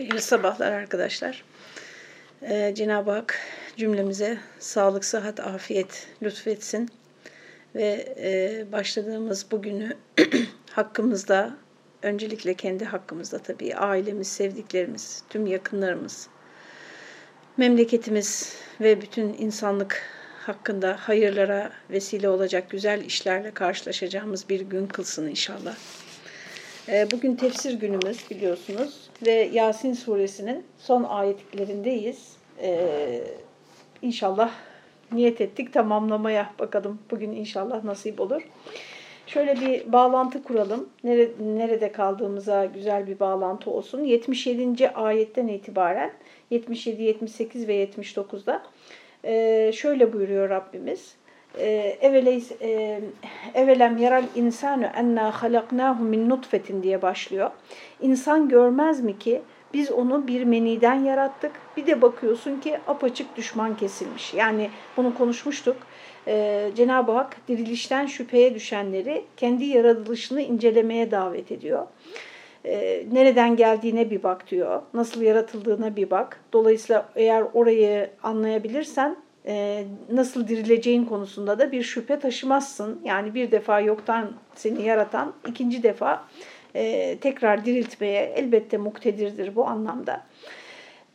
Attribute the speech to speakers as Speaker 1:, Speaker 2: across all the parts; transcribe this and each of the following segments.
Speaker 1: Hayırlı sabahlar arkadaşlar. Ee, Cenab-ı Hak cümlemize sağlık, sıhhat, afiyet lütfetsin. Ve e, başladığımız bugünü hakkımızda, öncelikle kendi hakkımızda tabii ailemiz, sevdiklerimiz, tüm yakınlarımız, memleketimiz ve bütün insanlık hakkında hayırlara vesile olacak güzel işlerle karşılaşacağımız bir gün kılsın inşallah. Ee, bugün tefsir günümüz biliyorsunuz ve Yasin suresinin son ayetlerindeyiz. Ee, inşallah niyet ettik tamamlamaya bakalım bugün inşallah nasip olur. Şöyle bir bağlantı kuralım. Nerede kaldığımıza güzel bir bağlantı olsun. 77. ayetten itibaren 77, 78 ve 79'da e, şöyle buyuruyor Rabbimiz. E, evelem yaral insanu enna halaknahu min nutfetin diye başlıyor. İnsan görmez mi ki biz onu bir meniden yarattık. Bir de bakıyorsun ki apaçık düşman kesilmiş. Yani bunu konuşmuştuk. Ee, Cenab-ı Hak dirilişten şüpheye düşenleri kendi yaratılışını incelemeye davet ediyor. Ee, nereden geldiğine bir bak diyor. Nasıl yaratıldığına bir bak. Dolayısıyla eğer orayı anlayabilirsen e, nasıl dirileceğin konusunda da bir şüphe taşımazsın. Yani bir defa yoktan seni yaratan ikinci defa e, tekrar diriltmeye elbette muktedirdir bu anlamda.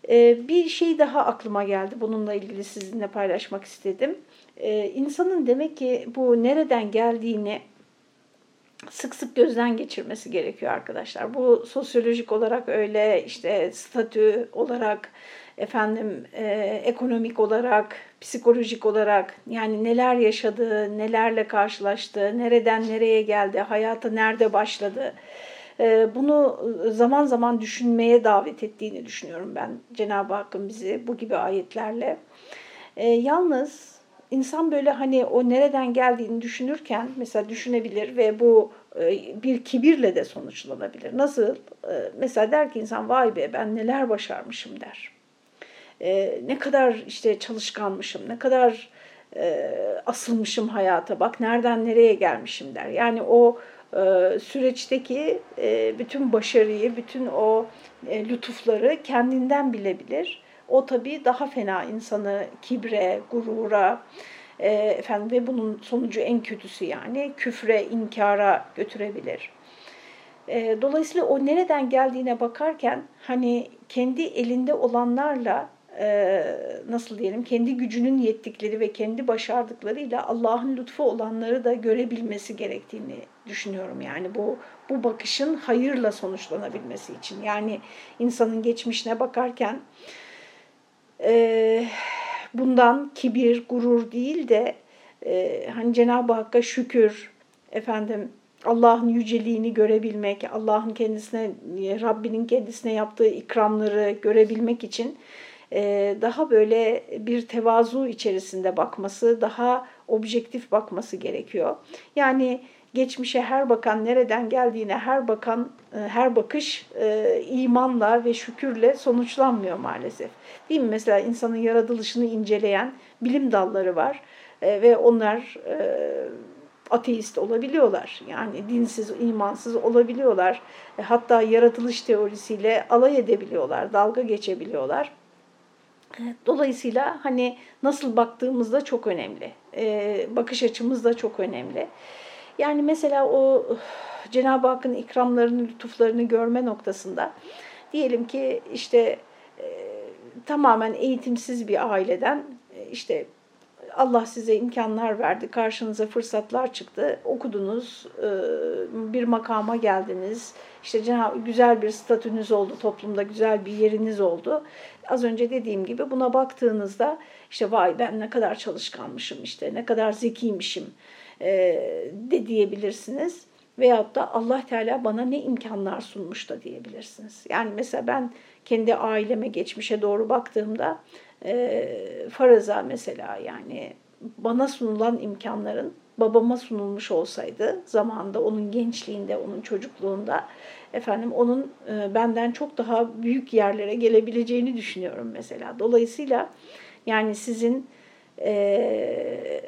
Speaker 1: E, bir şey daha aklıma geldi. Bununla ilgili sizinle paylaşmak istedim. E, insanın demek ki bu nereden geldiğini sık sık gözden geçirmesi gerekiyor arkadaşlar. Bu sosyolojik olarak öyle işte statü olarak efendim e, ekonomik olarak, psikolojik olarak yani neler yaşadı, nelerle karşılaştı, nereden nereye geldi, hayata nerede başladı. E, bunu zaman zaman düşünmeye davet ettiğini düşünüyorum ben Cenab-ı Hakk'ın bizi bu gibi ayetlerle. E, yalnız insan böyle hani o nereden geldiğini düşünürken mesela düşünebilir ve bu e, bir kibirle de sonuçlanabilir. Nasıl? Mesela der ki insan vay be ben neler başarmışım der e, ne kadar işte çalışkanmışım, ne kadar e, asılmışım hayata, bak nereden nereye gelmişim der. Yani o e, süreçteki e, bütün başarıyı, bütün o e, lütufları kendinden bilebilir. O tabii daha fena insanı kibre, gurura, e, efendim ve bunun sonucu en kötüsü yani küfre, inkara götürebilir. E, dolayısıyla o nereden geldiğine bakarken hani kendi elinde olanlarla nasıl diyelim kendi gücünün yettikleri ve kendi başardıklarıyla Allah'ın lütfu olanları da görebilmesi gerektiğini düşünüyorum. Yani bu bu bakışın hayırla sonuçlanabilmesi için. Yani insanın geçmişine bakarken e, bundan kibir, gurur değil de e, hani Cenab-ı Hakk'a şükür, efendim Allah'ın yüceliğini görebilmek, Allah'ın kendisine, Rabbinin kendisine yaptığı ikramları görebilmek için e, daha böyle bir tevazu içerisinde bakması, daha objektif bakması gerekiyor. Yani geçmişe her bakan nereden geldiğine her bakan e, her bakış e, imanla ve şükürle sonuçlanmıyor maalesef. Değil mi? Mesela insanın yaratılışını inceleyen bilim dalları var ve onlar ateist olabiliyorlar. Yani dinsiz, imansız olabiliyorlar. Hatta yaratılış teorisiyle alay edebiliyorlar, dalga geçebiliyorlar. Dolayısıyla hani nasıl baktığımız da çok önemli. Ee, bakış açımız da çok önemli. Yani mesela o Cenab-ı Hakk'ın ikramlarını, lütuflarını görme noktasında diyelim ki işte e, tamamen eğitimsiz bir aileden e, işte Allah size imkanlar verdi, karşınıza fırsatlar çıktı, okudunuz, e, bir makama geldiniz, işte güzel bir statünüz oldu, toplumda güzel bir yeriniz oldu. Az önce dediğim gibi buna baktığınızda işte vay ben ne kadar çalışkanmışım, işte ne kadar zekiymişim e, de diyebilirsiniz. Veyahut da Allah Teala bana ne imkanlar sunmuş da diyebilirsiniz. Yani mesela ben kendi aileme, geçmişe doğru baktığımda e, faraza mesela yani bana sunulan imkanların babama sunulmuş olsaydı zamanında onun gençliğinde, onun çocukluğunda efendim onun e, benden çok daha büyük yerlere gelebileceğini düşünüyorum mesela. Dolayısıyla yani sizin e,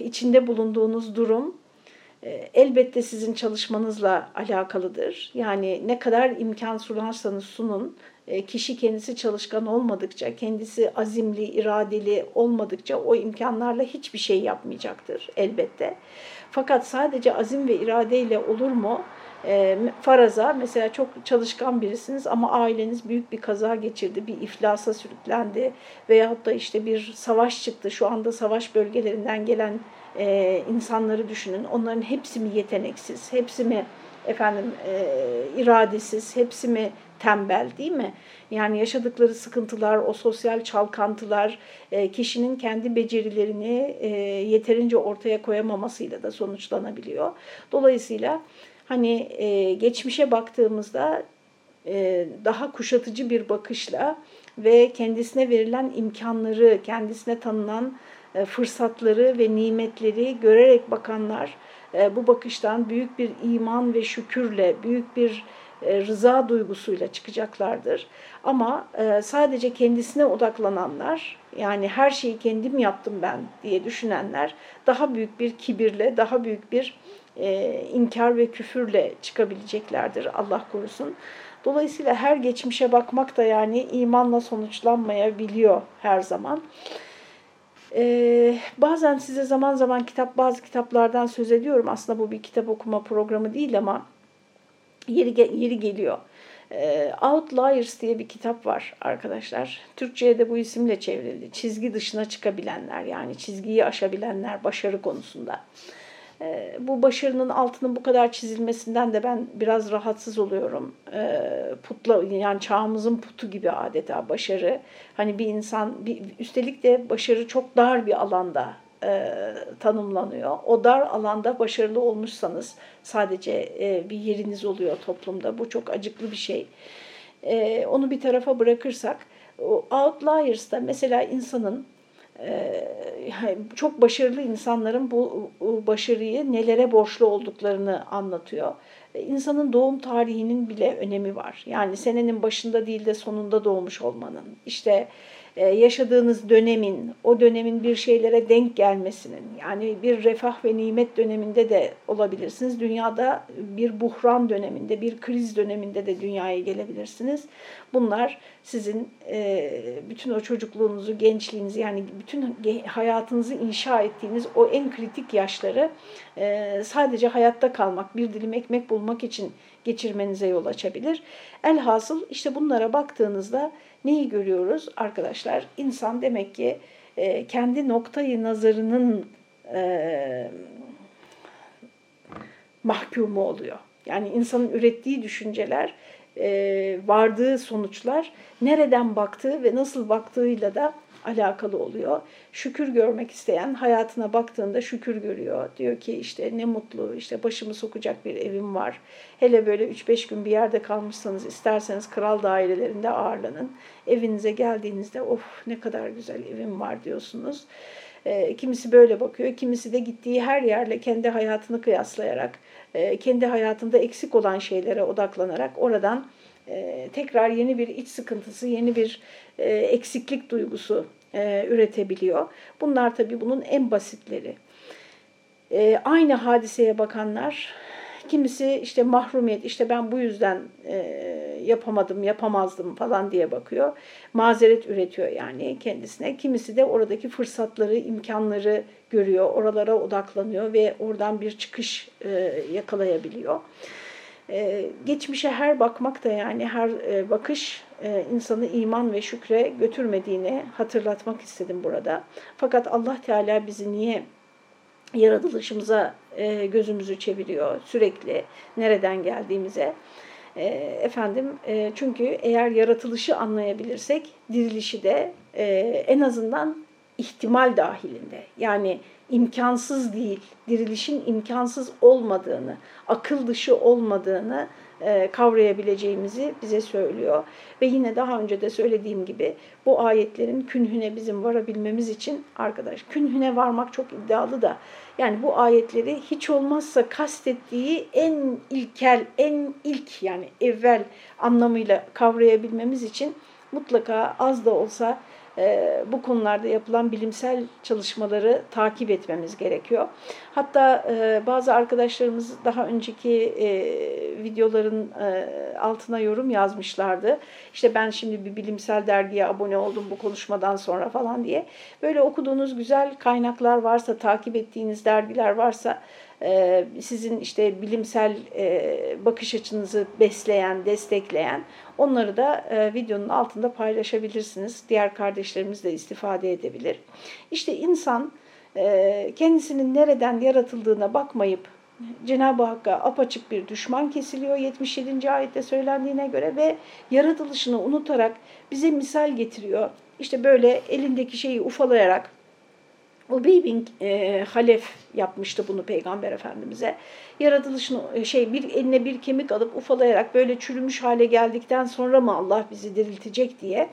Speaker 1: içinde bulunduğunuz durum e, elbette sizin çalışmanızla alakalıdır. Yani ne kadar imkan sunarsanız sunun kişi kendisi çalışkan olmadıkça, kendisi azimli, iradeli olmadıkça o imkanlarla hiçbir şey yapmayacaktır elbette. Fakat sadece azim ve iradeyle olur mu? E, faraza mesela çok çalışkan birisiniz ama aileniz büyük bir kaza geçirdi, bir iflasa sürüklendi veyahut da işte bir savaş çıktı. Şu anda savaş bölgelerinden gelen e, insanları düşünün. Onların hepsi mi yeteneksiz, hepsi mi efendim e, iradesiz, hepsi mi tembel değil mi? Yani yaşadıkları sıkıntılar, o sosyal çalkantılar, e, kişinin kendi becerilerini e, yeterince ortaya koyamamasıyla da sonuçlanabiliyor. Dolayısıyla hani e, geçmişe baktığımızda daha kuşatıcı bir bakışla ve kendisine verilen imkanları, kendisine tanınan fırsatları ve nimetleri görerek bakanlar bu bakıştan büyük bir iman ve şükürle, büyük bir rıza duygusuyla çıkacaklardır. Ama sadece kendisine odaklananlar, yani her şeyi kendim yaptım ben diye düşünenler daha büyük bir kibirle, daha büyük bir inkar ve küfürle çıkabileceklerdir Allah korusun. Dolayısıyla her geçmişe bakmak da yani imanla sonuçlanmayabiliyor her zaman. Ee, bazen size zaman zaman kitap bazı kitaplardan söz ediyorum. Aslında bu bir kitap okuma programı değil ama yeri, yeri geliyor. Ee, Outliers diye bir kitap var arkadaşlar. Türkçe'ye de bu isimle çevrildi. Çizgi dışına çıkabilenler yani çizgiyi aşabilenler başarı konusunda. E, bu başarının altının bu kadar çizilmesinden de ben biraz rahatsız oluyorum. E, putla yani çağımızın putu gibi adeta başarı. Hani bir insan bir, üstelik de başarı çok dar bir alanda e, tanımlanıyor. O dar alanda başarılı olmuşsanız sadece e, bir yeriniz oluyor toplumda. Bu çok acıklı bir şey. E, onu bir tarafa bırakırsak, outliers'ta mesela insanın ee, çok başarılı insanların bu başarıyı nelere borçlu olduklarını anlatıyor. İnsanın doğum tarihinin bile önemi var. Yani senenin başında değil de sonunda doğmuş olmanın. İşte e, yaşadığınız dönemin, o dönemin bir şeylere denk gelmesinin, yani bir refah ve nimet döneminde de olabilirsiniz. Dünyada bir buhran döneminde, bir kriz döneminde de dünyaya gelebilirsiniz. Bunlar sizin e, bütün o çocukluğunuzu, gençliğinizi yani bütün hayatınızı inşa ettiğiniz o en kritik yaşları e, sadece hayatta kalmak, bir dilim ekmek bulmak için geçirmenize yol açabilir. Elhasıl işte bunlara baktığınızda neyi görüyoruz arkadaşlar? İnsan demek ki e, kendi noktayı nazarının e, mahkumu oluyor. Yani insanın ürettiği düşünceler, e, vardığı sonuçlar nereden baktığı ve nasıl baktığıyla da alakalı oluyor. Şükür görmek isteyen hayatına baktığında şükür görüyor. Diyor ki işte ne mutlu işte başımı sokacak bir evim var. Hele böyle 3-5 gün bir yerde kalmışsanız isterseniz kral dairelerinde ağırlanın. Evinize geldiğinizde of ne kadar güzel evim var diyorsunuz. E, kimisi böyle bakıyor, kimisi de gittiği her yerle kendi hayatını kıyaslayarak, e, kendi hayatında eksik olan şeylere odaklanarak oradan e, tekrar yeni bir iç sıkıntısı, yeni bir e, eksiklik duygusu e, üretebiliyor. Bunlar tabii bunun en basitleri. E, aynı hadiseye bakanlar, kimisi işte mahrumiyet, işte ben bu yüzden e, yapamadım, yapamazdım falan diye bakıyor. Mazeret üretiyor yani kendisine. Kimisi de oradaki fırsatları, imkanları görüyor, oralara odaklanıyor ve oradan bir çıkış e, yakalayabiliyor. Ee, geçmişe her bakmak da yani her e, bakış e, insanı iman ve şükre götürmediğini hatırlatmak istedim burada. Fakat Allah Teala bizi niye yaratılışımıza e, gözümüzü çeviriyor sürekli nereden geldiğimize? efendim çünkü eğer yaratılışı anlayabilirsek dirilişi de en azından ihtimal dahilinde yani imkansız değil, dirilişin imkansız olmadığını, akıl dışı olmadığını e, kavrayabileceğimizi bize söylüyor. Ve yine daha önce de söylediğim gibi bu ayetlerin künhüne bizim varabilmemiz için arkadaş künhüne varmak çok iddialı da yani bu ayetleri hiç olmazsa kastettiği en ilkel, en ilk yani evvel anlamıyla kavrayabilmemiz için mutlaka az da olsa e, bu konularda yapılan bilimsel çalışmaları takip etmemiz gerekiyor. Hatta e, bazı arkadaşlarımız daha önceki e, videoların e, altına yorum yazmışlardı. İşte ben şimdi bir bilimsel dergiye abone oldum bu konuşmadan sonra falan diye. Böyle okuduğunuz güzel kaynaklar varsa, takip ettiğiniz dergiler varsa sizin işte bilimsel e, bakış açınızı besleyen, destekleyen onları da e, videonun altında paylaşabilirsiniz. Diğer kardeşlerimiz de istifade edebilir. İşte insan kendisinin nereden yaratıldığına bakmayıp Cenab-ı Hakk'a apaçık bir düşman kesiliyor 77. ayette söylendiğine göre ve yaratılışını unutarak bize misal getiriyor. İşte böyle elindeki şeyi ufalayarak Ubey bin e, Halef yapmıştı bunu Peygamber Efendimiz'e. Yaratılışını e, şey bir eline bir kemik alıp ufalayarak böyle çürümüş hale geldikten sonra mı Allah bizi diriltecek diye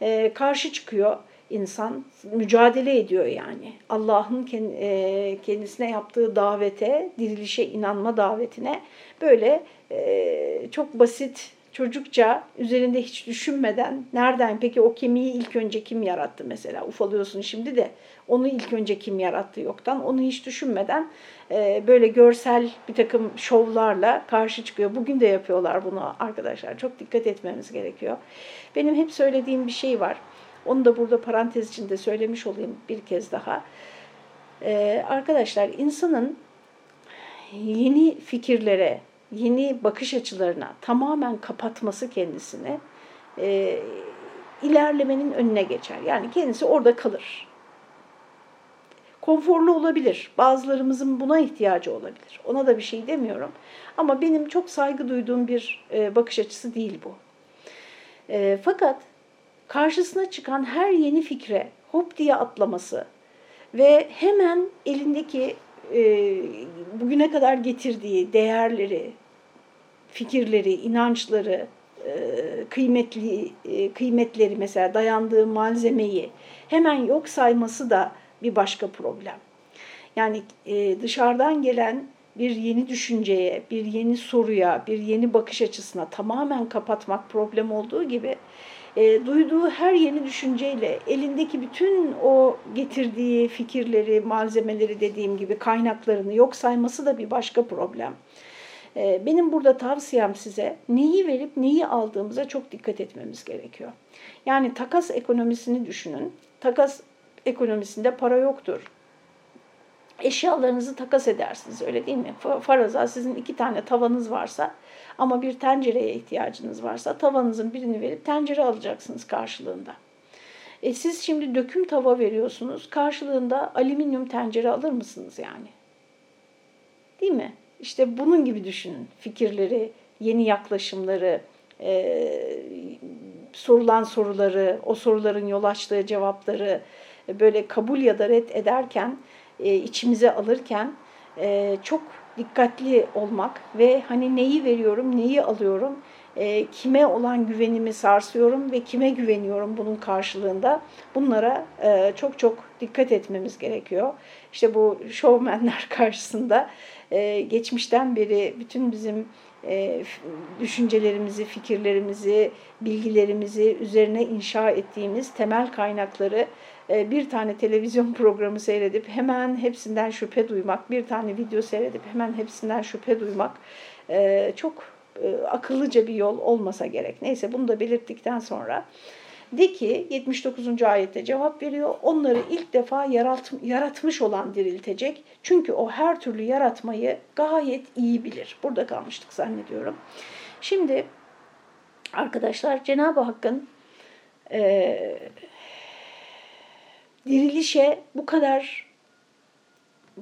Speaker 1: e, karşı çıkıyor insan. Mücadele ediyor yani. Allah'ın e, kendisine yaptığı davete, dirilişe inanma davetine böyle e, çok basit çocukça üzerinde hiç düşünmeden nereden peki o kemiği ilk önce kim yarattı mesela ufalıyorsun şimdi de onu ilk önce kim yarattı yoktan onu hiç düşünmeden e, böyle görsel bir takım şovlarla karşı çıkıyor. Bugün de yapıyorlar bunu arkadaşlar çok dikkat etmemiz gerekiyor. Benim hep söylediğim bir şey var onu da burada parantez içinde söylemiş olayım bir kez daha. E, arkadaşlar insanın yeni fikirlere, yeni bakış açılarına tamamen kapatması kendisini e, ilerlemenin önüne geçer. Yani kendisi orada kalır. Konforlu olabilir. Bazılarımızın buna ihtiyacı olabilir. Ona da bir şey demiyorum. Ama benim çok saygı duyduğum bir e, bakış açısı değil bu. E, fakat karşısına çıkan her yeni fikre hop diye atlaması ve hemen elindeki e, bugüne kadar getirdiği değerleri, fikirleri, inançları, kıymetli kıymetleri mesela dayandığı malzemeyi hemen yok sayması da bir başka problem. Yani e, dışarıdan gelen bir yeni düşünceye, bir yeni soruya, bir yeni bakış açısına tamamen kapatmak problem olduğu gibi e, duyduğu her yeni düşünceyle elindeki bütün o getirdiği fikirleri, malzemeleri dediğim gibi kaynaklarını yok sayması da bir başka problem. Ee, benim burada tavsiyem size neyi verip neyi aldığımıza çok dikkat etmemiz gerekiyor. Yani takas ekonomisini düşünün. Takas ekonomisinde para yoktur. Eşyalarınızı takas edersiniz öyle değil mi? Faraza sizin iki tane tavanız varsa ama bir tencereye ihtiyacınız varsa tavanızın birini verip tencere alacaksınız karşılığında. E siz şimdi döküm tava veriyorsunuz. Karşılığında alüminyum tencere alır mısınız yani? Değil mi? İşte bunun gibi düşünün. Fikirleri, yeni yaklaşımları, e, sorulan soruları, o soruların yol açtığı cevapları böyle kabul ya da red ederken, e, içimize alırken e, çok dikkatli olmak ve hani neyi veriyorum, neyi alıyorum, e, kime olan güvenimi sarsıyorum ve kime güveniyorum bunun karşılığında bunlara çok çok dikkat etmemiz gerekiyor. İşte bu şovmenler karşısında geçmişten beri bütün bizim düşüncelerimizi, fikirlerimizi, bilgilerimizi üzerine inşa ettiğimiz temel kaynakları bir tane televizyon programı seyredip hemen hepsinden şüphe duymak, bir tane video seyredip hemen hepsinden şüphe duymak e, çok e, akıllıca bir yol olmasa gerek. Neyse bunu da belirttikten sonra de ki 79. ayette cevap veriyor. Onları ilk defa yarat, yaratmış olan diriltecek. Çünkü o her türlü yaratmayı gayet iyi bilir. Burada kalmıştık zannediyorum. Şimdi arkadaşlar Cenab-ı Hakk'ın e, dirilişe bu kadar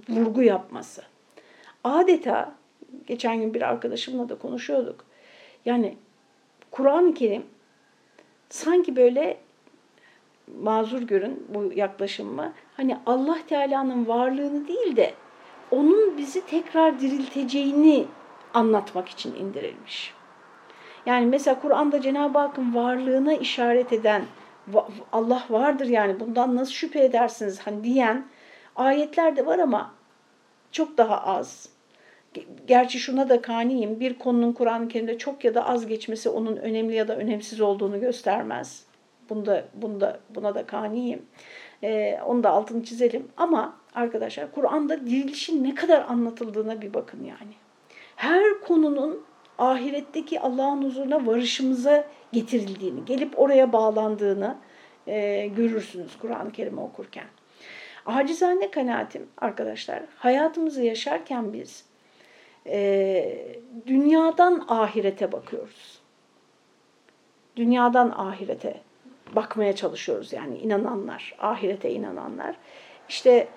Speaker 1: vurgu yapması. Adeta geçen gün bir arkadaşımla da konuşuyorduk. Yani Kur'an-ı Kerim sanki böyle mazur görün bu yaklaşımı. Hani Allah Teala'nın varlığını değil de onun bizi tekrar dirilteceğini anlatmak için indirilmiş. Yani mesela Kur'an'da Cenab-ı Hakk'ın varlığına işaret eden Allah vardır yani bundan nasıl şüphe edersiniz hani diyen ayetler de var ama çok daha az. Gerçi şuna da kaniyim. Bir konunun Kur'an-ı Kerim'de çok ya da az geçmesi onun önemli ya da önemsiz olduğunu göstermez. Bunda, bunda, buna da kaniyim. E, onu da altını çizelim. Ama arkadaşlar Kur'an'da dirilişin ne kadar anlatıldığına bir bakın yani. Her konunun ahiretteki Allah'ın huzuruna varışımıza getirildiğini, gelip oraya bağlandığını e, görürsünüz Kur'an-ı Kerim'i okurken. Acizane kanaatim arkadaşlar, hayatımızı yaşarken biz e, dünyadan ahirete bakıyoruz. Dünyadan ahirete bakmaya çalışıyoruz yani inananlar, ahirete inananlar. İşte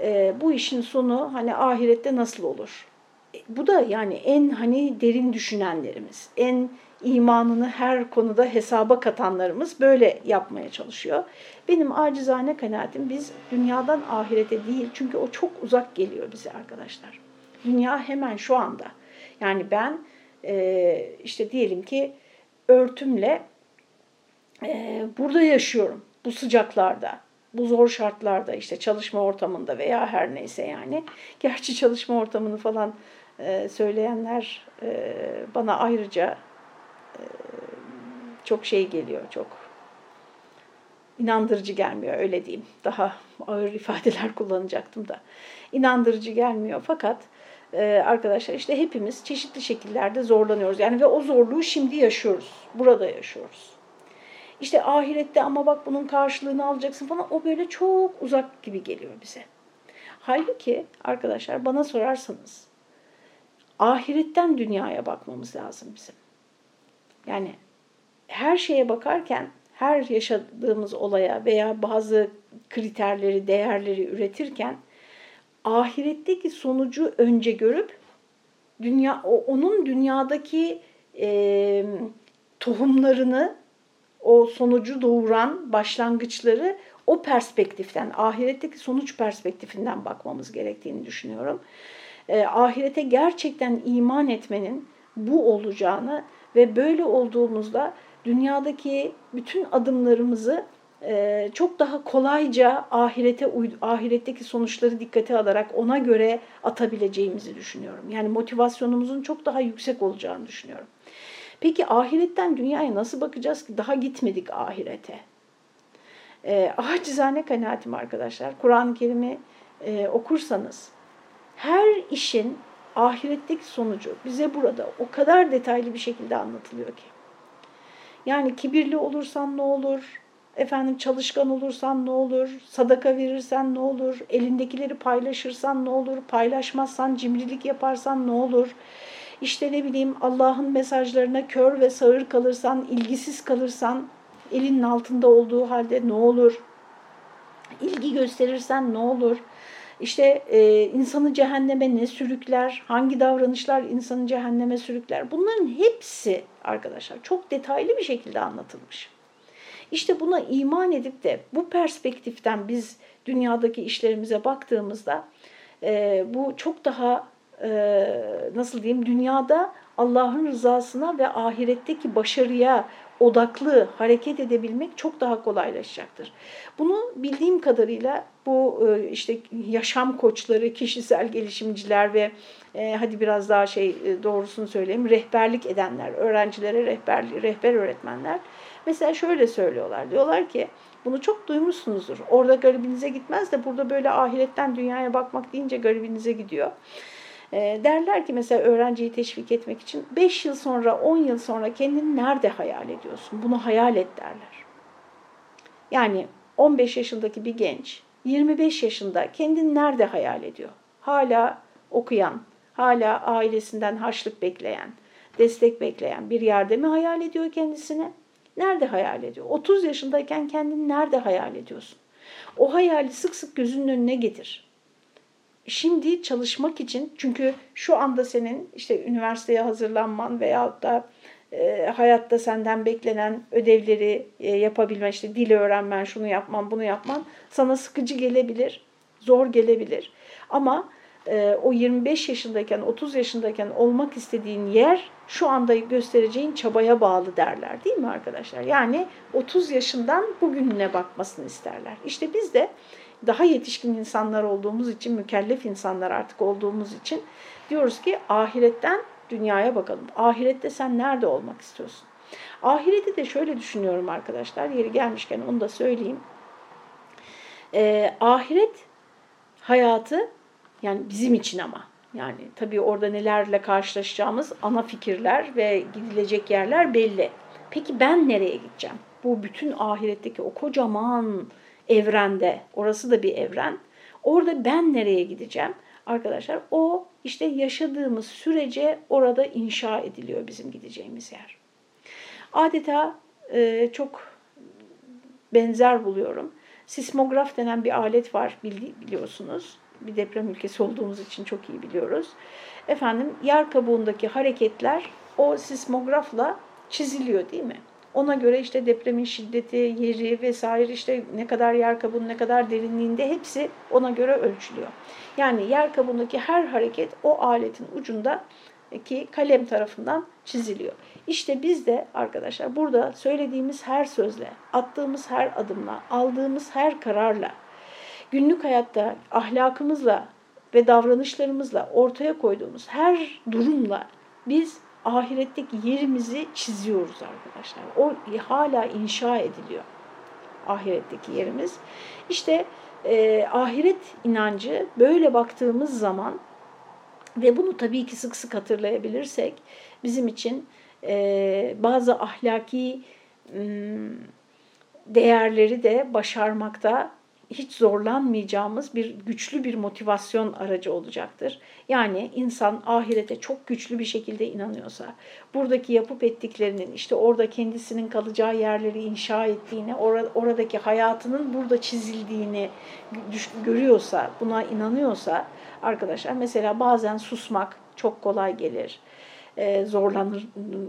Speaker 1: e, bu işin sonu hani ahirette nasıl olur? E, bu da yani en hani derin düşünenlerimiz, en imanını her konuda hesaba katanlarımız böyle yapmaya çalışıyor. Benim acizane kanaatim biz dünyadan ahirete değil çünkü o çok uzak geliyor bize arkadaşlar. Dünya hemen şu anda. Yani ben e, işte diyelim ki örtümle e, burada yaşıyorum bu sıcaklarda, bu zor şartlarda işte çalışma ortamında veya her neyse yani. Gerçi çalışma ortamını falan e, söyleyenler bana ayrıca e, çok şey geliyor, çok inandırıcı gelmiyor öyle diyeyim. Daha ağır ifadeler kullanacaktım da. İnandırıcı gelmiyor fakat e, arkadaşlar işte hepimiz çeşitli şekillerde zorlanıyoruz. Yani ve o zorluğu şimdi yaşıyoruz. Burada yaşıyoruz. İşte ahirette ama bak bunun karşılığını alacaksın falan o böyle çok uzak gibi geliyor bize. Halbuki arkadaşlar bana sorarsanız ahiretten dünyaya bakmamız lazım bizim. Yani her şeye bakarken her yaşadığımız olaya veya bazı kriterleri, değerleri üretirken ahiretteki sonucu önce görüp dünya onun dünyadaki e, tohumlarını o sonucu doğuran başlangıçları o perspektiften, ahiretteki sonuç perspektifinden bakmamız gerektiğini düşünüyorum. E, ahirete gerçekten iman etmenin bu olacağını ve böyle olduğumuzda dünyadaki bütün adımlarımızı e, çok daha kolayca ahirete ahiretteki sonuçları dikkate alarak ona göre atabileceğimizi düşünüyorum. Yani motivasyonumuzun çok daha yüksek olacağını düşünüyorum. Peki ahiretten dünyaya nasıl bakacağız ki? Daha gitmedik ahirete. E, acizane kanaatim arkadaşlar. Kur'an-ı Kerim'i e, okursanız her işin ahiretteki sonucu bize burada o kadar detaylı bir şekilde anlatılıyor ki. Yani kibirli olursan ne olur? Efendim çalışkan olursan ne olur? Sadaka verirsen ne olur? Elindekileri paylaşırsan ne olur? Paylaşmazsan cimrilik yaparsan ne olur? İşte ne bileyim Allah'ın mesajlarına kör ve sağır kalırsan, ilgisiz kalırsan, elinin altında olduğu halde ne olur? İlgi gösterirsen ne olur? İşte e, insanı cehenneme ne sürükler, hangi davranışlar insanı cehenneme sürükler. Bunların hepsi arkadaşlar çok detaylı bir şekilde anlatılmış. İşte buna iman edip de bu perspektiften biz dünyadaki işlerimize baktığımızda e, bu çok daha e, nasıl diyeyim dünyada Allah'ın rızasına ve ahiretteki başarıya odaklı hareket edebilmek çok daha kolaylaşacaktır. Bunu bildiğim kadarıyla bu e, işte yaşam koçları, kişisel gelişimciler ve e, hadi biraz daha şey e, doğrusunu söyleyeyim rehberlik edenler, öğrencilere rehber, rehber öğretmenler mesela şöyle söylüyorlar. Diyorlar ki bunu çok duymuşsunuzdur. Orada garibinize gitmez de burada böyle ahiretten dünyaya bakmak deyince garibinize gidiyor. E, derler ki mesela öğrenciyi teşvik etmek için 5 yıl sonra 10 yıl sonra kendini nerede hayal ediyorsun? Bunu hayal et derler. Yani 15 yaşındaki bir genç 25 yaşında kendini nerede hayal ediyor? Hala okuyan, hala ailesinden harçlık bekleyen, destek bekleyen bir yerde mi hayal ediyor kendisini? Nerede hayal ediyor? 30 yaşındayken kendini nerede hayal ediyorsun? O hayali sık sık gözünün önüne getir şimdi çalışmak için çünkü şu anda senin işte üniversiteye hazırlanman veyahut da e, hayatta senden beklenen ödevleri e, yapabilmen, işte dili öğrenmen, şunu yapman, bunu yapman sana sıkıcı gelebilir, zor gelebilir. Ama e, o 25 yaşındayken, 30 yaşındayken olmak istediğin yer şu anda göstereceğin çabaya bağlı derler değil mi arkadaşlar? Yani 30 yaşından bugününe bakmasını isterler. İşte biz de daha yetişkin insanlar olduğumuz için, mükellef insanlar artık olduğumuz için diyoruz ki ahiretten dünyaya bakalım. Ahirette sen nerede olmak istiyorsun? Ahireti de şöyle düşünüyorum arkadaşlar. Yeri gelmişken onu da söyleyeyim. Ee, ahiret hayatı yani bizim için ama yani tabii orada nelerle karşılaşacağımız ana fikirler ve gidilecek yerler belli. Peki ben nereye gideceğim? Bu bütün ahiretteki o kocaman evrende, orası da bir evren. Orada ben nereye gideceğim? Arkadaşlar o işte yaşadığımız sürece orada inşa ediliyor bizim gideceğimiz yer. Adeta e, çok benzer buluyorum. Sismograf denen bir alet var biliyorsunuz. Bir deprem ülkesi olduğumuz için çok iyi biliyoruz. Efendim yer kabuğundaki hareketler o sismografla çiziliyor değil mi? Ona göre işte depremin şiddeti, yeri vesaire işte ne kadar yer kabuğunun ne kadar derinliğinde hepsi ona göre ölçülüyor. Yani yer kabuğundaki her hareket o aletin ucunda ki kalem tarafından çiziliyor. İşte biz de arkadaşlar burada söylediğimiz her sözle, attığımız her adımla, aldığımız her kararla, günlük hayatta ahlakımızla ve davranışlarımızla ortaya koyduğumuz her durumla biz ahiretteki yerimizi çiziyoruz arkadaşlar. O hala inşa ediliyor ahiretteki yerimiz. İşte e, ahiret inancı böyle baktığımız zaman ve bunu tabii ki sık sık hatırlayabilirsek bizim için e, bazı ahlaki değerleri de başarmakta hiç zorlanmayacağımız bir güçlü bir motivasyon aracı olacaktır. Yani insan ahirete çok güçlü bir şekilde inanıyorsa, buradaki yapıp ettiklerinin işte orada kendisinin kalacağı yerleri inşa ettiğini, oradaki hayatının burada çizildiğini görüyorsa, buna inanıyorsa arkadaşlar mesela bazen susmak çok kolay gelir e, zorlanır,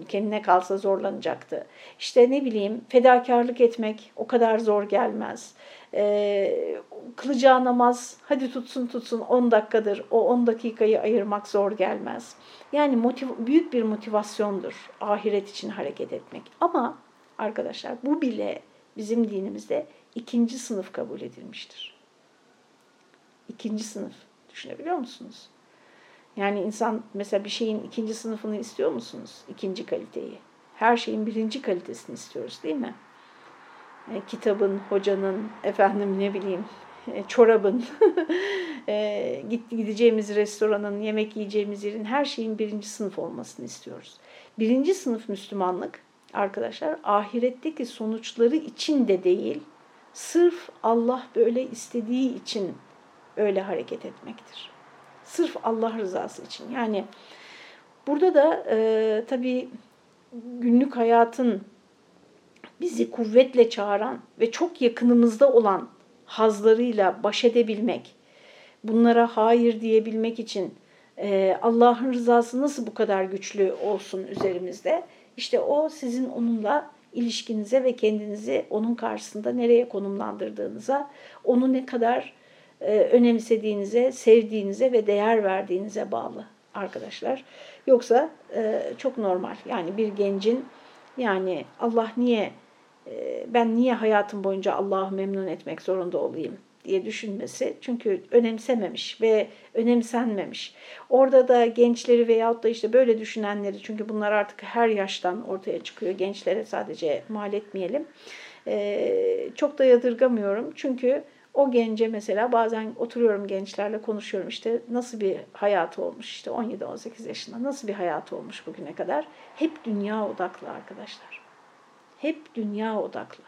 Speaker 1: kendine kalsa zorlanacaktı. İşte ne bileyim fedakarlık etmek o kadar zor gelmez. E, kılacağı namaz hadi tutsun tutsun 10 dakikadır o 10 dakikayı ayırmak zor gelmez. Yani motiv büyük bir motivasyondur ahiret için hareket etmek. Ama arkadaşlar bu bile bizim dinimizde ikinci sınıf kabul edilmiştir. İkinci sınıf. Düşünebiliyor musunuz? Yani insan mesela bir şeyin ikinci sınıfını istiyor musunuz? İkinci kaliteyi. Her şeyin birinci kalitesini istiyoruz değil mi? E, kitabın, hocanın, efendim ne bileyim e, çorabın, e, gideceğimiz restoranın, yemek yiyeceğimiz yerin her şeyin birinci sınıf olmasını istiyoruz. Birinci sınıf Müslümanlık arkadaşlar ahiretteki sonuçları için de değil, sırf Allah böyle istediği için öyle hareket etmektir. Sırf Allah rızası için. Yani burada da e, tabii günlük hayatın bizi kuvvetle çağıran ve çok yakınımızda olan hazlarıyla baş edebilmek, bunlara hayır diyebilmek için e, Allah'ın rızası nasıl bu kadar güçlü olsun üzerimizde? İşte o sizin onunla ilişkinize ve kendinizi onun karşısında nereye konumlandırdığınıza, onu ne kadar önemsediğinize, sevdiğinize ve değer verdiğinize bağlı arkadaşlar. Yoksa e, çok normal. Yani bir gencin yani Allah niye e, ben niye hayatım boyunca Allah'ı memnun etmek zorunda olayım diye düşünmesi. Çünkü önemsememiş ve önemsenmemiş. Orada da gençleri veyahut da işte böyle düşünenleri çünkü bunlar artık her yaştan ortaya çıkıyor. Gençlere sadece mal etmeyelim. Çok da yadırgamıyorum. Çünkü o gence mesela bazen oturuyorum gençlerle konuşuyorum işte nasıl bir hayatı olmuş işte 17-18 yaşında nasıl bir hayatı olmuş bugüne kadar. Hep dünya odaklı arkadaşlar. Hep dünya odaklı.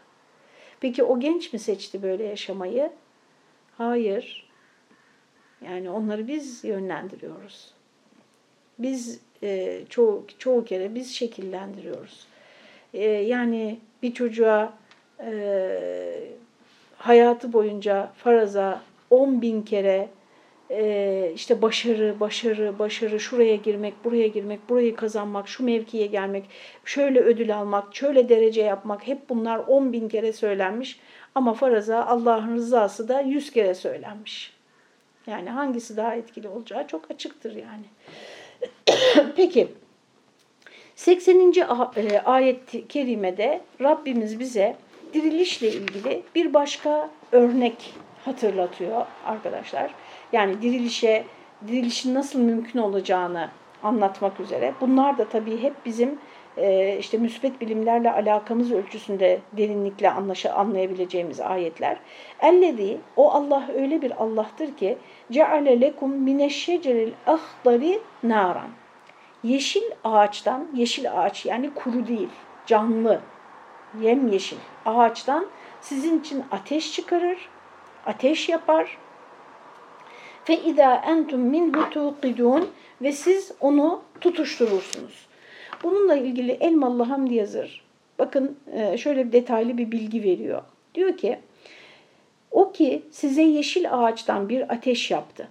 Speaker 1: Peki o genç mi seçti böyle yaşamayı? Hayır. Yani onları biz yönlendiriyoruz. Biz e, çoğu, çoğu kere biz şekillendiriyoruz. E, yani bir çocuğa e, hayatı boyunca faraza 10 bin kere e, işte başarı, başarı, başarı, şuraya girmek, buraya girmek, burayı kazanmak, şu mevkiye gelmek, şöyle ödül almak, şöyle derece yapmak hep bunlar 10 bin kere söylenmiş. Ama faraza Allah'ın rızası da 100 kere söylenmiş. Yani hangisi daha etkili olacağı çok açıktır yani. Peki 80. E, ayet-i kerimede Rabbimiz bize dirilişle ilgili bir başka örnek hatırlatıyor arkadaşlar. Yani dirilişe, dirilişin nasıl mümkün olacağını anlatmak üzere. Bunlar da tabii hep bizim e, işte müsbet bilimlerle alakamız ölçüsünde derinlikle anlaşa, anlayabileceğimiz ayetler. Ellezî, o Allah öyle bir Allah'tır ki ceale lekum mineşşeceril ahdari naran. Yeşil ağaçtan, yeşil ağaç yani kuru değil, canlı, yemyeşil ağaçtan sizin için ateş çıkarır, ateş yapar. Fe izâ entum minhu tuqidun ve siz onu tutuşturursunuz. Bununla ilgili Elmalı Hamdi yazır. Bakın e, şöyle bir detaylı bir bilgi veriyor. Diyor ki, o ki size yeşil ağaçtan bir ateş yaptı.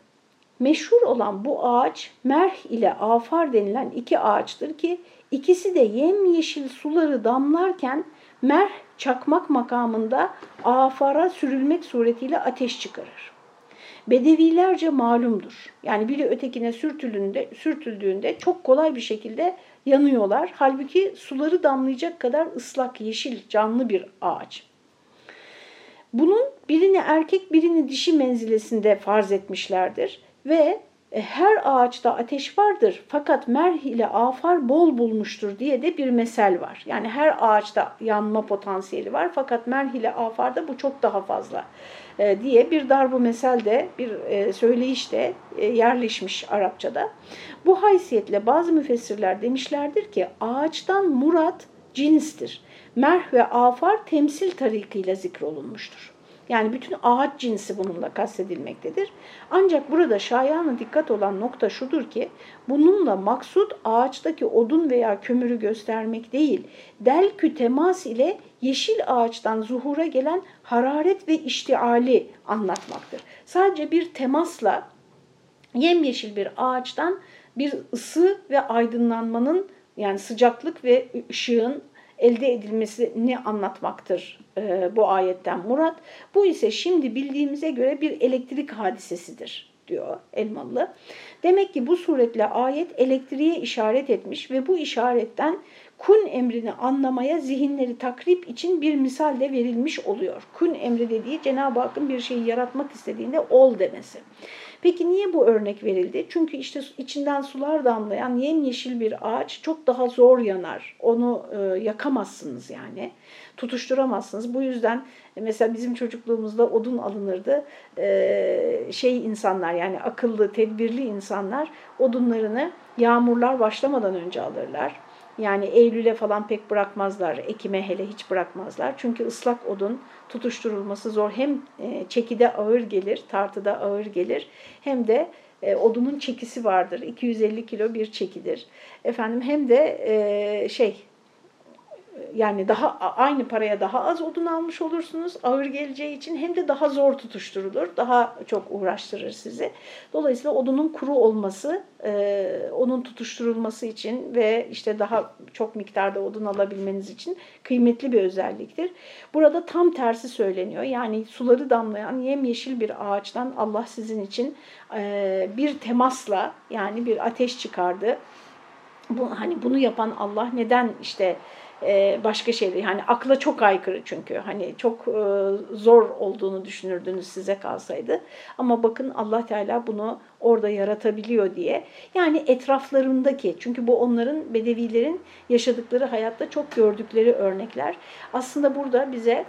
Speaker 1: Meşhur olan bu ağaç merh ile afar denilen iki ağaçtır ki ikisi de yemyeşil suları damlarken merh çakmak makamında afara sürülmek suretiyle ateş çıkarır. Bedevilerce malumdur. Yani biri ötekine sürtüldüğünde, sürtüldüğünde çok kolay bir şekilde yanıyorlar. Halbuki suları damlayacak kadar ıslak, yeşil, canlı bir ağaç. Bunun birini erkek, birini dişi menzilesinde farz etmişlerdir ve her ağaçta ateş vardır fakat merh ile afar bol bulmuştur diye de bir mesel var. Yani her ağaçta yanma potansiyeli var fakat merh ile afarda bu çok daha fazla e, diye bir darbu mesel de bir e, söyleyiş de yerleşmiş Arapçada. Bu haysiyetle bazı müfessirler demişlerdir ki ağaçtan murat cinstir. Merh ve afar temsil tarikıyla zikrolunmuştur. Yani bütün ağaç cinsi bununla kastedilmektedir. Ancak burada şayanı dikkat olan nokta şudur ki bununla maksut ağaçtaki odun veya kömürü göstermek değil, delkü temas ile yeşil ağaçtan zuhura gelen hararet ve iştiali anlatmaktır. Sadece bir temasla yemyeşil bir ağaçtan bir ısı ve aydınlanmanın yani sıcaklık ve ışığın elde edilmesini anlatmaktır e, bu ayetten murat. Bu ise şimdi bildiğimize göre bir elektrik hadisesidir diyor Elmalı. Demek ki bu suretle ayet elektriğe işaret etmiş ve bu işaretten kun emrini anlamaya zihinleri takrip için bir misal de verilmiş oluyor. Kun emri dediği Cenab-ı Hakk'ın bir şeyi yaratmak istediğinde ol demesi. Peki niye bu örnek verildi? Çünkü işte içinden sular damlayan yemyeşil bir ağaç çok daha zor yanar. Onu e, yakamazsınız yani. Tutuşturamazsınız. Bu yüzden e, mesela bizim çocukluğumuzda odun alınırdı. E, şey insanlar yani akıllı, tedbirli insanlar odunlarını yağmurlar başlamadan önce alırlar. Yani Eylül'e falan pek bırakmazlar, Ekim'e hele hiç bırakmazlar. Çünkü ıslak odun tutuşturulması zor. Hem e, çekide ağır gelir, tartıda ağır gelir hem de e, odunun çekisi vardır. 250 kilo bir çekidir. Efendim hem de e, şey yani daha aynı paraya daha az odun almış olursunuz ağır geleceği için hem de daha zor tutuşturulur. Daha çok uğraştırır sizi. Dolayısıyla odunun kuru olması e, onun tutuşturulması için ve işte daha çok miktarda odun alabilmeniz için kıymetli bir özelliktir. Burada tam tersi söyleniyor. Yani suları damlayan yemyeşil bir ağaçtan Allah sizin için e, bir temasla yani bir ateş çıkardı. Bu, hani bunu yapan Allah neden işte e, başka şeyler. Yani akla çok aykırı çünkü. Hani çok e, zor olduğunu düşünürdünüz size kalsaydı. Ama bakın Allah Teala bunu orada yaratabiliyor diye. Yani etraflarındaki çünkü bu onların bedevilerin yaşadıkları hayatta çok gördükleri örnekler. Aslında burada bize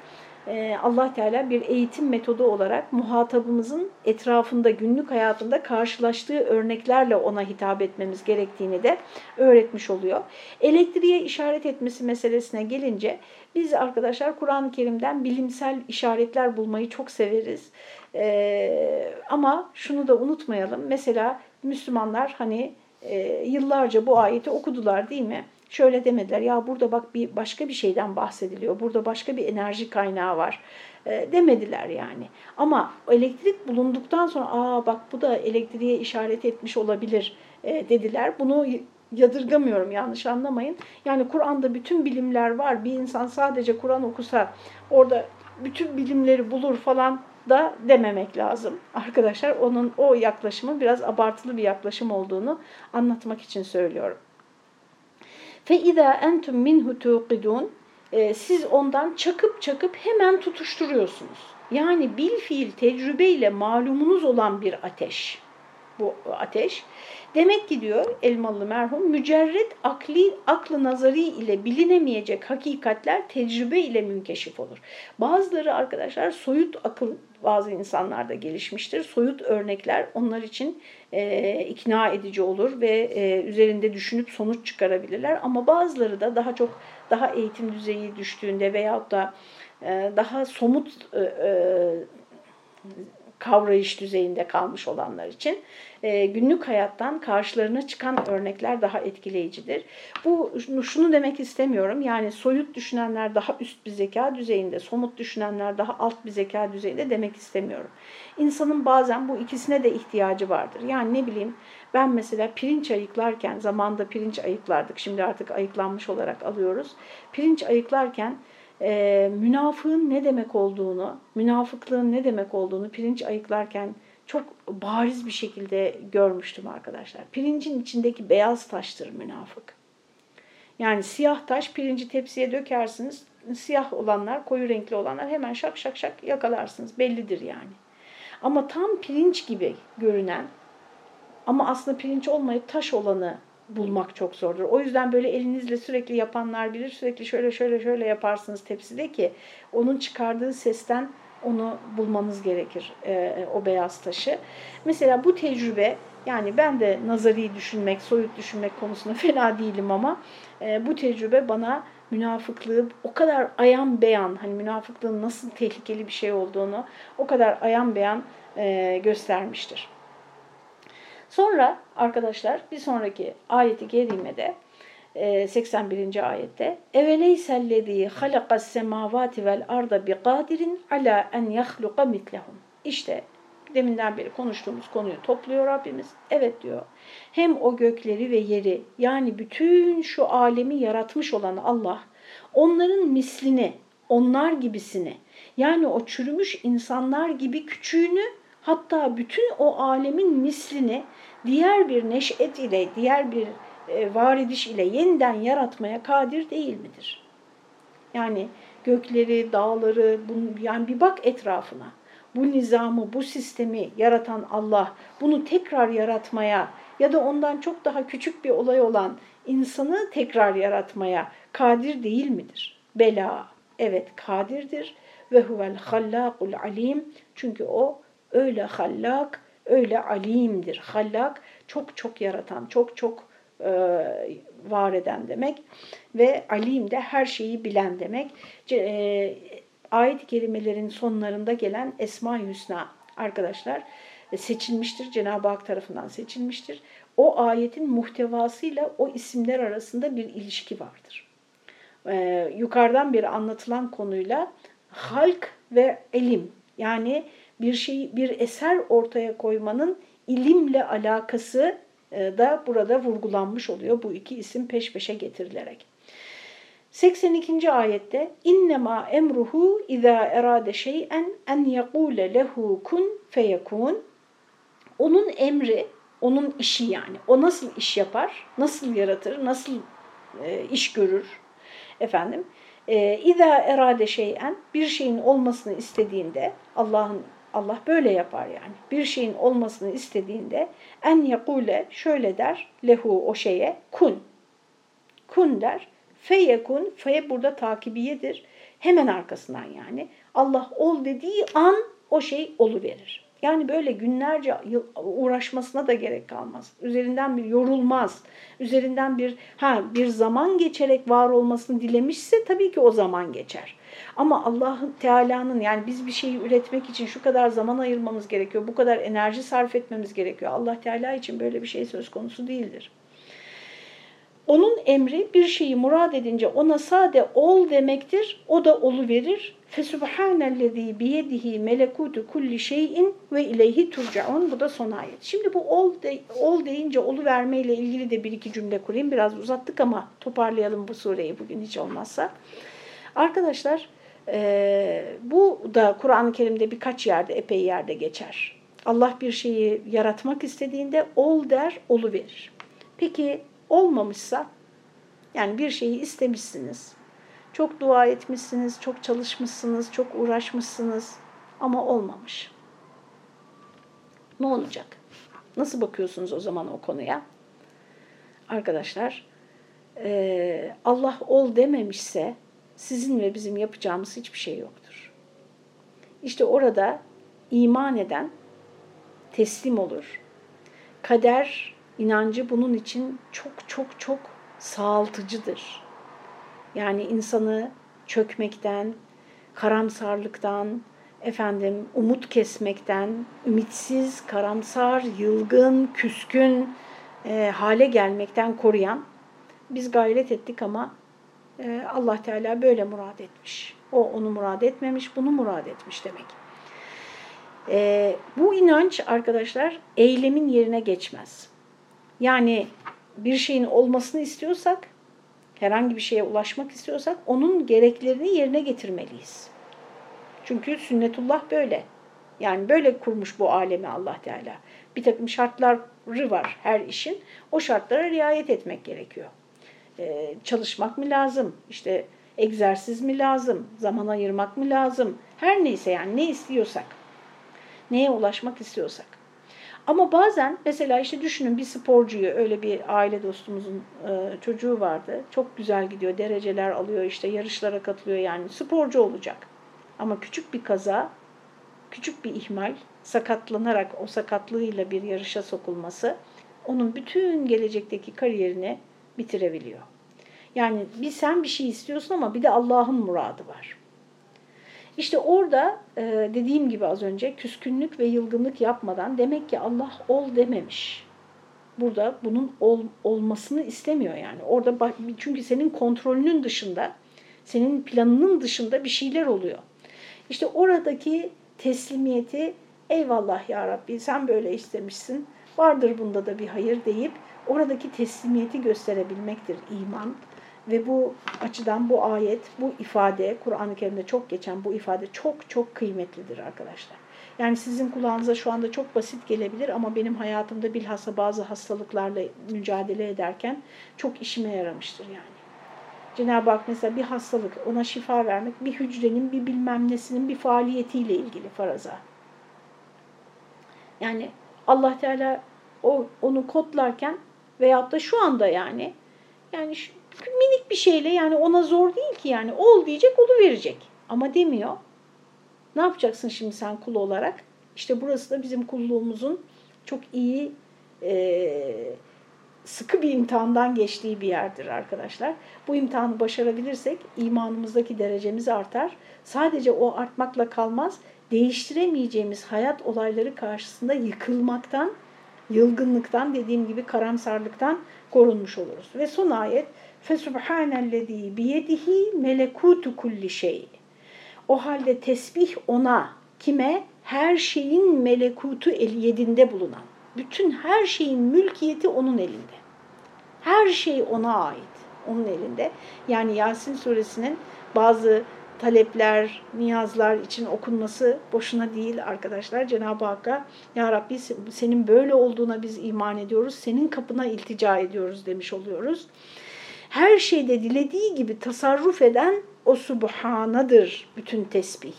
Speaker 1: Allah Teala bir eğitim metodu olarak muhatabımızın etrafında günlük hayatında karşılaştığı örneklerle ona hitap etmemiz gerektiğini de öğretmiş oluyor. Elektriğe işaret etmesi meselesine gelince biz arkadaşlar Kur'an-ı Kerim'den bilimsel işaretler bulmayı çok severiz. Ee, ama şunu da unutmayalım. Mesela Müslümanlar hani e, yıllarca bu ayeti okudular değil mi? Şöyle demediler ya burada bak bir başka bir şeyden bahsediliyor. Burada başka bir enerji kaynağı var e, demediler yani. Ama elektrik bulunduktan sonra aa bak bu da elektriğe işaret etmiş olabilir e, dediler. Bunu yadırgamıyorum yanlış anlamayın. Yani Kur'an'da bütün bilimler var. Bir insan sadece Kur'an okusa orada bütün bilimleri bulur falan da dememek lazım. Arkadaşlar onun o yaklaşımı biraz abartılı bir yaklaşım olduğunu anlatmak için söylüyorum. Fe izâ entum minhu tuqidun siz ondan çakıp çakıp hemen tutuşturuyorsunuz. Yani bil fiil tecrübeyle malumunuz olan bir ateş. bu ateş. Demek ki diyor Elmalı merhum mücerret akli aklı nazari ile bilinemeyecek hakikatler tecrübe ile münkeşif olur. Bazıları arkadaşlar soyut akıl bazı insanlarda gelişmiştir. Soyut örnekler onlar için e, ikna edici olur ve e, üzerinde düşünüp sonuç çıkarabilirler. Ama bazıları da daha çok daha eğitim düzeyi düştüğünde veyahut da e, daha somut e, e, kavrayış düzeyinde kalmış olanlar için e, günlük hayattan karşılarına çıkan örnekler daha etkileyicidir. Bu şunu demek istemiyorum. Yani soyut düşünenler daha üst bir zeka düzeyinde, somut düşünenler daha alt bir zeka düzeyinde demek istemiyorum. İnsanın bazen bu ikisine de ihtiyacı vardır. Yani ne bileyim ben mesela pirinç ayıklarken, zamanda pirinç ayıklardık, şimdi artık ayıklanmış olarak alıyoruz. Pirinç ayıklarken e, münafığın ne demek olduğunu, münafıklığın ne demek olduğunu pirinç ayıklarken çok bariz bir şekilde görmüştüm arkadaşlar. Pirincin içindeki beyaz taştır münafık. Yani siyah taş pirinci tepsiye dökersiniz. Siyah olanlar, koyu renkli olanlar hemen şak şak şak yakalarsınız. Bellidir yani. Ama tam pirinç gibi görünen ama aslında pirinç olmayıp taş olanı bulmak çok zordur. O yüzden böyle elinizle sürekli yapanlar bilir. Sürekli şöyle şöyle şöyle yaparsınız tepside ki onun çıkardığı sesten onu bulmanız gerekir e, o beyaz taşı. Mesela bu tecrübe yani ben de nazari düşünmek, soyut düşünmek konusunda fena değilim ama e, bu tecrübe bana münafıklığı o kadar ayan beyan, hani münafıklığın nasıl tehlikeli bir şey olduğunu o kadar ayan beyan e, göstermiştir. Sonra arkadaşlar bir sonraki ayeti kerimede 81. ayette Eveleysellezî halakas semavati vel arda bi kadirin ala en yahluka mitlehum. İşte deminden beri konuştuğumuz konuyu topluyor Rabbimiz. Evet diyor. Hem o gökleri ve yeri yani bütün şu alemi yaratmış olan Allah onların mislini, onlar gibisini yani o çürümüş insanlar gibi küçüğünü hatta bütün o alemin mislini diğer bir neşet ile, diğer bir e, var ediş ile yeniden yaratmaya kadir değil midir? Yani gökleri, dağları, yani bir bak etrafına. Bu nizamı, bu sistemi yaratan Allah bunu tekrar yaratmaya ya da ondan çok daha küçük bir olay olan insanı tekrar yaratmaya kadir değil midir? Bela, evet kadirdir ve huvel hallakul alim çünkü o öyle hallak, öyle alimdir. Hallak çok çok yaratan, çok çok e, var eden demek ve alim de her şeyi bilen demek. E, ayet kelimelerin sonlarında gelen Esma-i Hüsna arkadaşlar e, seçilmiştir. Cenab-ı Hak tarafından seçilmiştir. O ayetin muhtevasıyla o isimler arasında bir ilişki vardır. E, yukarıdan bir anlatılan konuyla halk ve elim yani bir şey bir eser ortaya koymanın ilimle alakası e, da burada vurgulanmış oluyor bu iki isim peş peşe getirilerek. 82. ayette innema emruhu iza erade şey'en en yekule lehu kun feyekun onun emri, onun işi yani. O nasıl iş yapar, nasıl yaratır, nasıl e, iş görür efendim. E, İza erade şey'en bir şeyin olmasını istediğinde Allah'ın Allah böyle yapar yani. Bir şeyin olmasını istediğinde en yakule şöyle der lehu o şeye kun. Kun der. Feyekun. Fe burada takibiyedir. Hemen arkasından yani. Allah ol dediği an o şey verir. Yani böyle günlerce uğraşmasına da gerek kalmaz. Üzerinden bir yorulmaz. Üzerinden bir ha bir zaman geçerek var olmasını dilemişse tabii ki o zaman geçer. Ama Allah Teala'nın yani biz bir şeyi üretmek için şu kadar zaman ayırmamız gerekiyor, bu kadar enerji sarf etmemiz gerekiyor. Allah Teala için böyle bir şey söz konusu değildir. Onun emri bir şeyi murad edince ona sade ol demektir. O da olu verir. Fesubhanellezî biyedihi melekutu kulli şeyin ve ileyhi turcaun. Bu da son ayet. Şimdi bu ol, de, ol deyince olu vermeyle ilgili de bir iki cümle kurayım. Biraz uzattık ama toparlayalım bu sureyi bugün hiç olmazsa. Arkadaşlar e, bu da Kur'an-ı Kerim'de birkaç yerde, epey yerde geçer. Allah bir şeyi yaratmak istediğinde ol der, olu verir. Peki olmamışsa, yani bir şeyi istemişsiniz, çok dua etmişsiniz, çok çalışmışsınız, çok uğraşmışsınız ama olmamış. Ne olacak? Nasıl bakıyorsunuz o zaman o konuya? Arkadaşlar, e, Allah ol dememişse sizin ve bizim yapacağımız hiçbir şey yoktur. İşte orada iman eden teslim olur. Kader inancı bunun için çok çok çok sağaltıcıdır. Yani insanı çökmekten, karamsarlıktan, efendim umut kesmekten, ümitsiz, karamsar, yılgın, küskün e, hale gelmekten koruyan biz gayret ettik ama Allah Teala böyle murad etmiş. O onu murad etmemiş, bunu murad etmiş demek. E, bu inanç arkadaşlar eylemin yerine geçmez. Yani bir şeyin olmasını istiyorsak, herhangi bir şeye ulaşmak istiyorsak onun gereklerini yerine getirmeliyiz. Çünkü sünnetullah böyle. Yani böyle kurmuş bu alemi Allah Teala. Bir takım şartları var her işin. O şartlara riayet etmek gerekiyor. Ee, çalışmak mı lazım? İşte egzersiz mi lazım? Zaman ayırmak mı lazım? Her neyse yani ne istiyorsak. Neye ulaşmak istiyorsak. Ama bazen mesela işte düşünün bir sporcuyu öyle bir aile dostumuzun e, çocuğu vardı. Çok güzel gidiyor, dereceler alıyor, işte yarışlara katılıyor yani sporcu olacak. Ama küçük bir kaza, küçük bir ihmal, sakatlanarak o sakatlığıyla bir yarışa sokulması onun bütün gelecekteki kariyerini bitirebiliyor. Yani bir sen bir şey istiyorsun ama bir de Allah'ın muradı var. İşte orada e, dediğim gibi az önce küskünlük ve yılgınlık yapmadan demek ki Allah ol dememiş. Burada bunun ol, olmasını istemiyor yani. Orada çünkü senin kontrolünün dışında, senin planının dışında bir şeyler oluyor. İşte oradaki teslimiyeti eyvallah ya Rabbi sen böyle istemişsin. Vardır bunda da bir hayır deyip oradaki teslimiyeti gösterebilmektir iman. Ve bu açıdan bu ayet, bu ifade, Kur'an-ı Kerim'de çok geçen bu ifade çok çok kıymetlidir arkadaşlar. Yani sizin kulağınıza şu anda çok basit gelebilir ama benim hayatımda bilhassa bazı hastalıklarla mücadele ederken çok işime yaramıştır yani. Cenab-ı Hak mesela bir hastalık, ona şifa vermek bir hücrenin, bir bilmem nesinin bir faaliyetiyle ilgili faraza. Yani Allah Teala o, onu kodlarken veyahut da şu anda yani yani şu, minik bir şeyle yani ona zor değil ki yani ol diyecek olu verecek ama demiyor. Ne yapacaksın şimdi sen kul olarak? İşte burası da bizim kulluğumuzun çok iyi e, sıkı bir imtihandan geçtiği bir yerdir arkadaşlar. Bu imtihanı başarabilirsek imanımızdaki derecemiz artar. Sadece o artmakla kalmaz, değiştiremeyeceğimiz hayat olayları karşısında yıkılmaktan, yılgınlıktan, dediğim gibi karamsarlıktan korunmuş oluruz. Ve son ayet Fesubhanellezî biyedihi melekutu kulli şey. O halde tesbih ona, kime? Her şeyin melekutu el yedinde bulunan. Bütün her şeyin mülkiyeti onun elinde. Her şey ona ait, onun elinde. Yani Yasin suresinin bazı talepler, niyazlar için okunması boşuna değil arkadaşlar. Cenab-ı Hakk'a Ya Rabbi senin böyle olduğuna biz iman ediyoruz, senin kapına iltica ediyoruz demiş oluyoruz. Her şeyde dilediği gibi tasarruf eden o Subhana'dır bütün tesbih.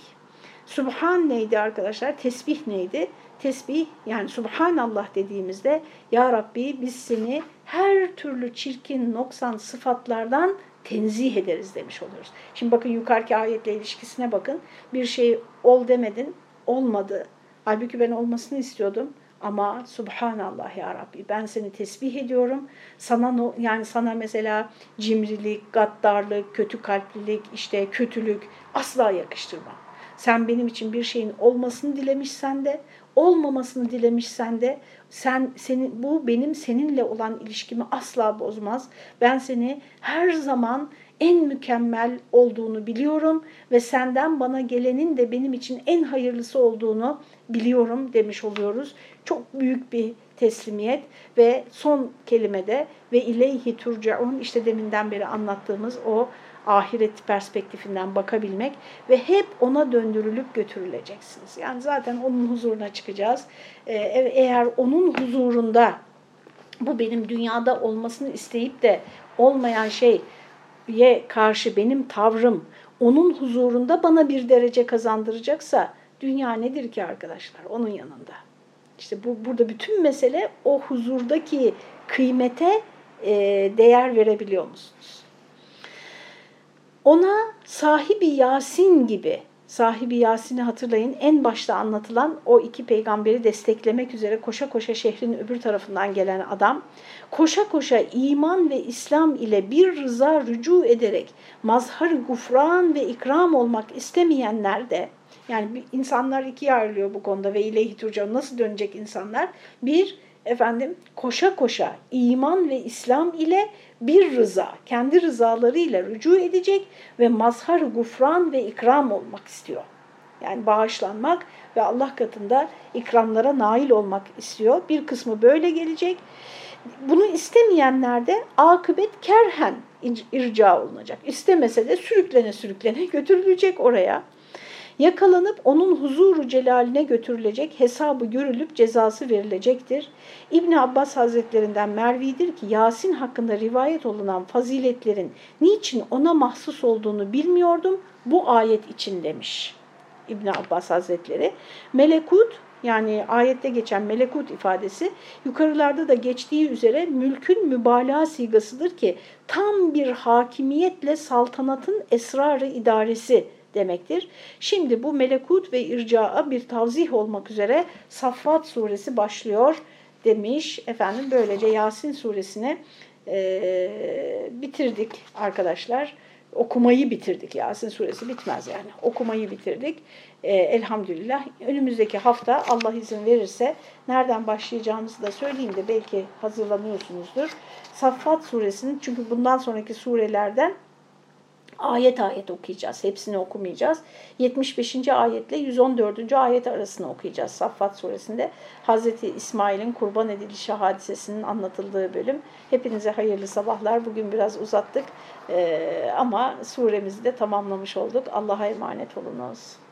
Speaker 1: Subhan neydi arkadaşlar? Tesbih neydi? Tesbih yani Subhanallah dediğimizde Ya Rabbi biz seni her türlü çirkin, noksan sıfatlardan tenzih ederiz demiş oluyoruz. Şimdi bakın yukarıki ayetle ilişkisine bakın. Bir şey ol demedin, olmadı. Halbuki ben olmasını istiyordum. Ama subhanallah ya Rabbi ben seni tesbih ediyorum. Sana yani sana mesela cimrilik, gaddarlık, kötü kalplilik, işte kötülük asla yakıştırmam. Sen benim için bir şeyin olmasını dilemişsen de, olmamasını dilemişsen de sen senin bu benim seninle olan ilişkimi asla bozmaz. Ben seni her zaman en mükemmel olduğunu biliyorum ve senden bana gelenin de benim için en hayırlısı olduğunu biliyorum demiş oluyoruz. Çok büyük bir teslimiyet ve son kelimede ve ileyhi turcaun işte deminden beri anlattığımız o ahiret perspektifinden bakabilmek ve hep ona döndürülüp götürüleceksiniz. Yani zaten onun huzuruna çıkacağız. Ee, eğer onun huzurunda bu benim dünyada olmasını isteyip de olmayan şeye karşı benim tavrım onun huzurunda bana bir derece kazandıracaksa dünya nedir ki arkadaşlar onun yanında? İşte bu burada bütün mesele o huzurdaki kıymete e, değer verebiliyor musunuz? Ona sahibi Yasin gibi, sahibi Yasin'i hatırlayın en başta anlatılan o iki peygamberi desteklemek üzere koşa koşa şehrin öbür tarafından gelen adam, koşa koşa iman ve İslam ile bir rıza rücu ederek mazhar gufran ve ikram olmak istemeyenler de, yani insanlar ikiye ayrılıyor bu konuda ve ileyhi turcan nasıl dönecek insanlar? Bir, efendim koşa koşa iman ve İslam ile bir rıza, kendi rızalarıyla rücu edecek ve mazhar gufran ve ikram olmak istiyor. Yani bağışlanmak ve Allah katında ikramlara nail olmak istiyor. Bir kısmı böyle gelecek. Bunu istemeyenler de akıbet kerhen irca olunacak. İstemese de sürüklene sürüklene götürülecek oraya yakalanıp onun huzuru celaline götürülecek, hesabı görülüp cezası verilecektir. İbn Abbas Hazretlerinden mervidir ki Yasin hakkında rivayet olunan faziletlerin niçin ona mahsus olduğunu bilmiyordum, bu ayet için demiş İbn Abbas Hazretleri. Melekut yani ayette geçen melekut ifadesi yukarılarda da geçtiği üzere mülkün mübalağa sigasıdır ki tam bir hakimiyetle saltanatın esrarı idaresi demektir. Şimdi bu melekut ve ircaa bir tavzih olmak üzere Saffat suresi başlıyor demiş. Efendim böylece Yasin suresini e, bitirdik arkadaşlar. Okumayı bitirdik. Yasin suresi bitmez yani. Okumayı bitirdik. E, elhamdülillah. Önümüzdeki hafta Allah izin verirse nereden başlayacağımızı da söyleyeyim de belki hazırlanıyorsunuzdur. Saffat suresinin çünkü bundan sonraki surelerden ayet ayet okuyacağız. Hepsini okumayacağız. 75. ayetle 114. ayet arasını okuyacağız. Saffat suresinde Hazreti İsmail'in kurban edilişi hadisesinin anlatıldığı bölüm. Hepinize hayırlı sabahlar. Bugün biraz uzattık ee, ama suremizi de tamamlamış olduk. Allah'a emanet olunuz.